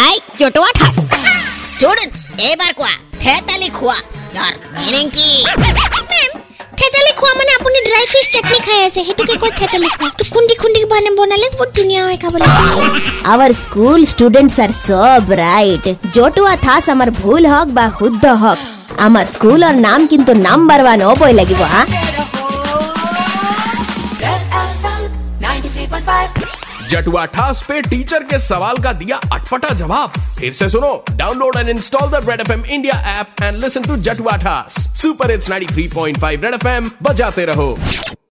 আই জটোৱা ঠাচ ষ্টুডেণ্টছ এইবাৰ কোৱা থেতালি খোৱা আমাৰ স্কুলৰ নাম কিন্তু নাম্বাৰ ওৱান হ'বই লাগিব হা जटुआ ठास पे टीचर के सवाल का दिया अटपटा जवाब। फिर से सुनो download and install the red F M India app and listen to जटुआ ठास। Super hits 93.5 red F M बजाते रहो।